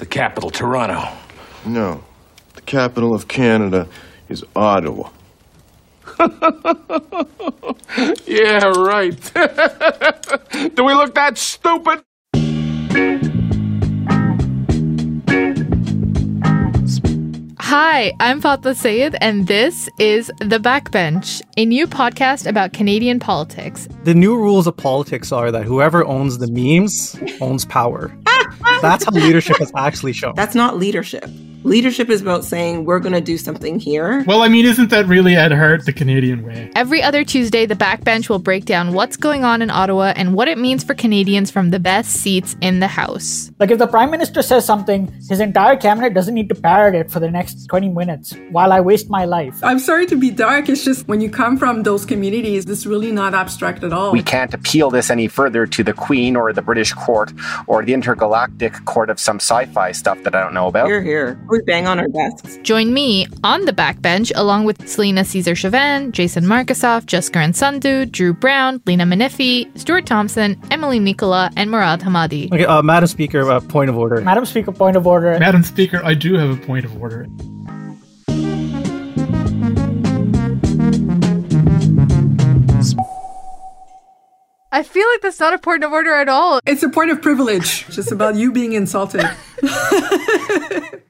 The capital, Toronto. No. The capital of Canada is Ottawa. Yeah, right. Do we look that stupid? Hi, I'm Fatima Syed, and this is The Backbench, a new podcast about Canadian politics. The new rules of politics are that whoever owns the memes owns power. That's how leadership is actually shown. That's not leadership. Leadership is about saying we're going to do something here. Well, I mean, isn't that really at heart the Canadian way? Every other Tuesday, The Backbench will break down what's going on in Ottawa and what it means for Canadians from the best seats in the House. Like if the prime minister says something, his entire cabinet doesn't need to parrot it for the next 20 minutes while I waste my life. I'm sorry to be dark. It's just when you come from those communities, it's really not abstract at all. We can't appeal this any further to the Queen or the British court or the intergalactic court of some sci fi stuff that I don't know about. Here, here. We bang on our desks. Join me on The Backbench along with Celina Caesar Chavannes, Jason Markusoff, Jaskaran Sandhu, Drew Brown, Leena Minifie, Stuart Thomson, Emilie Nicolas, and Murad Hemmadi. Okay, uh, Madam Speaker, uh, point of order. Madam Speaker, point of order. Madam Speaker, I do have a point of order. I feel like that's not a point of order at all. It's a point of privilege. Just about you being insulted.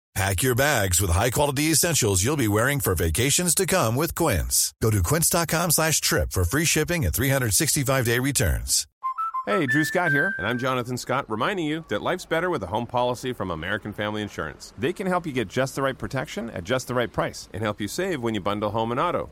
Pack your bags with high-quality essentials you'll be wearing for vacations to come with Quince. Go to quince.com slash trip for free shipping and 365-day returns. Hey, Drew Scott here, and I'm Jonathan Scott, reminding you that life's better with a home policy from American Family Insurance. They can help you get just the right protection at just the right price and help you save when you bundle home and auto.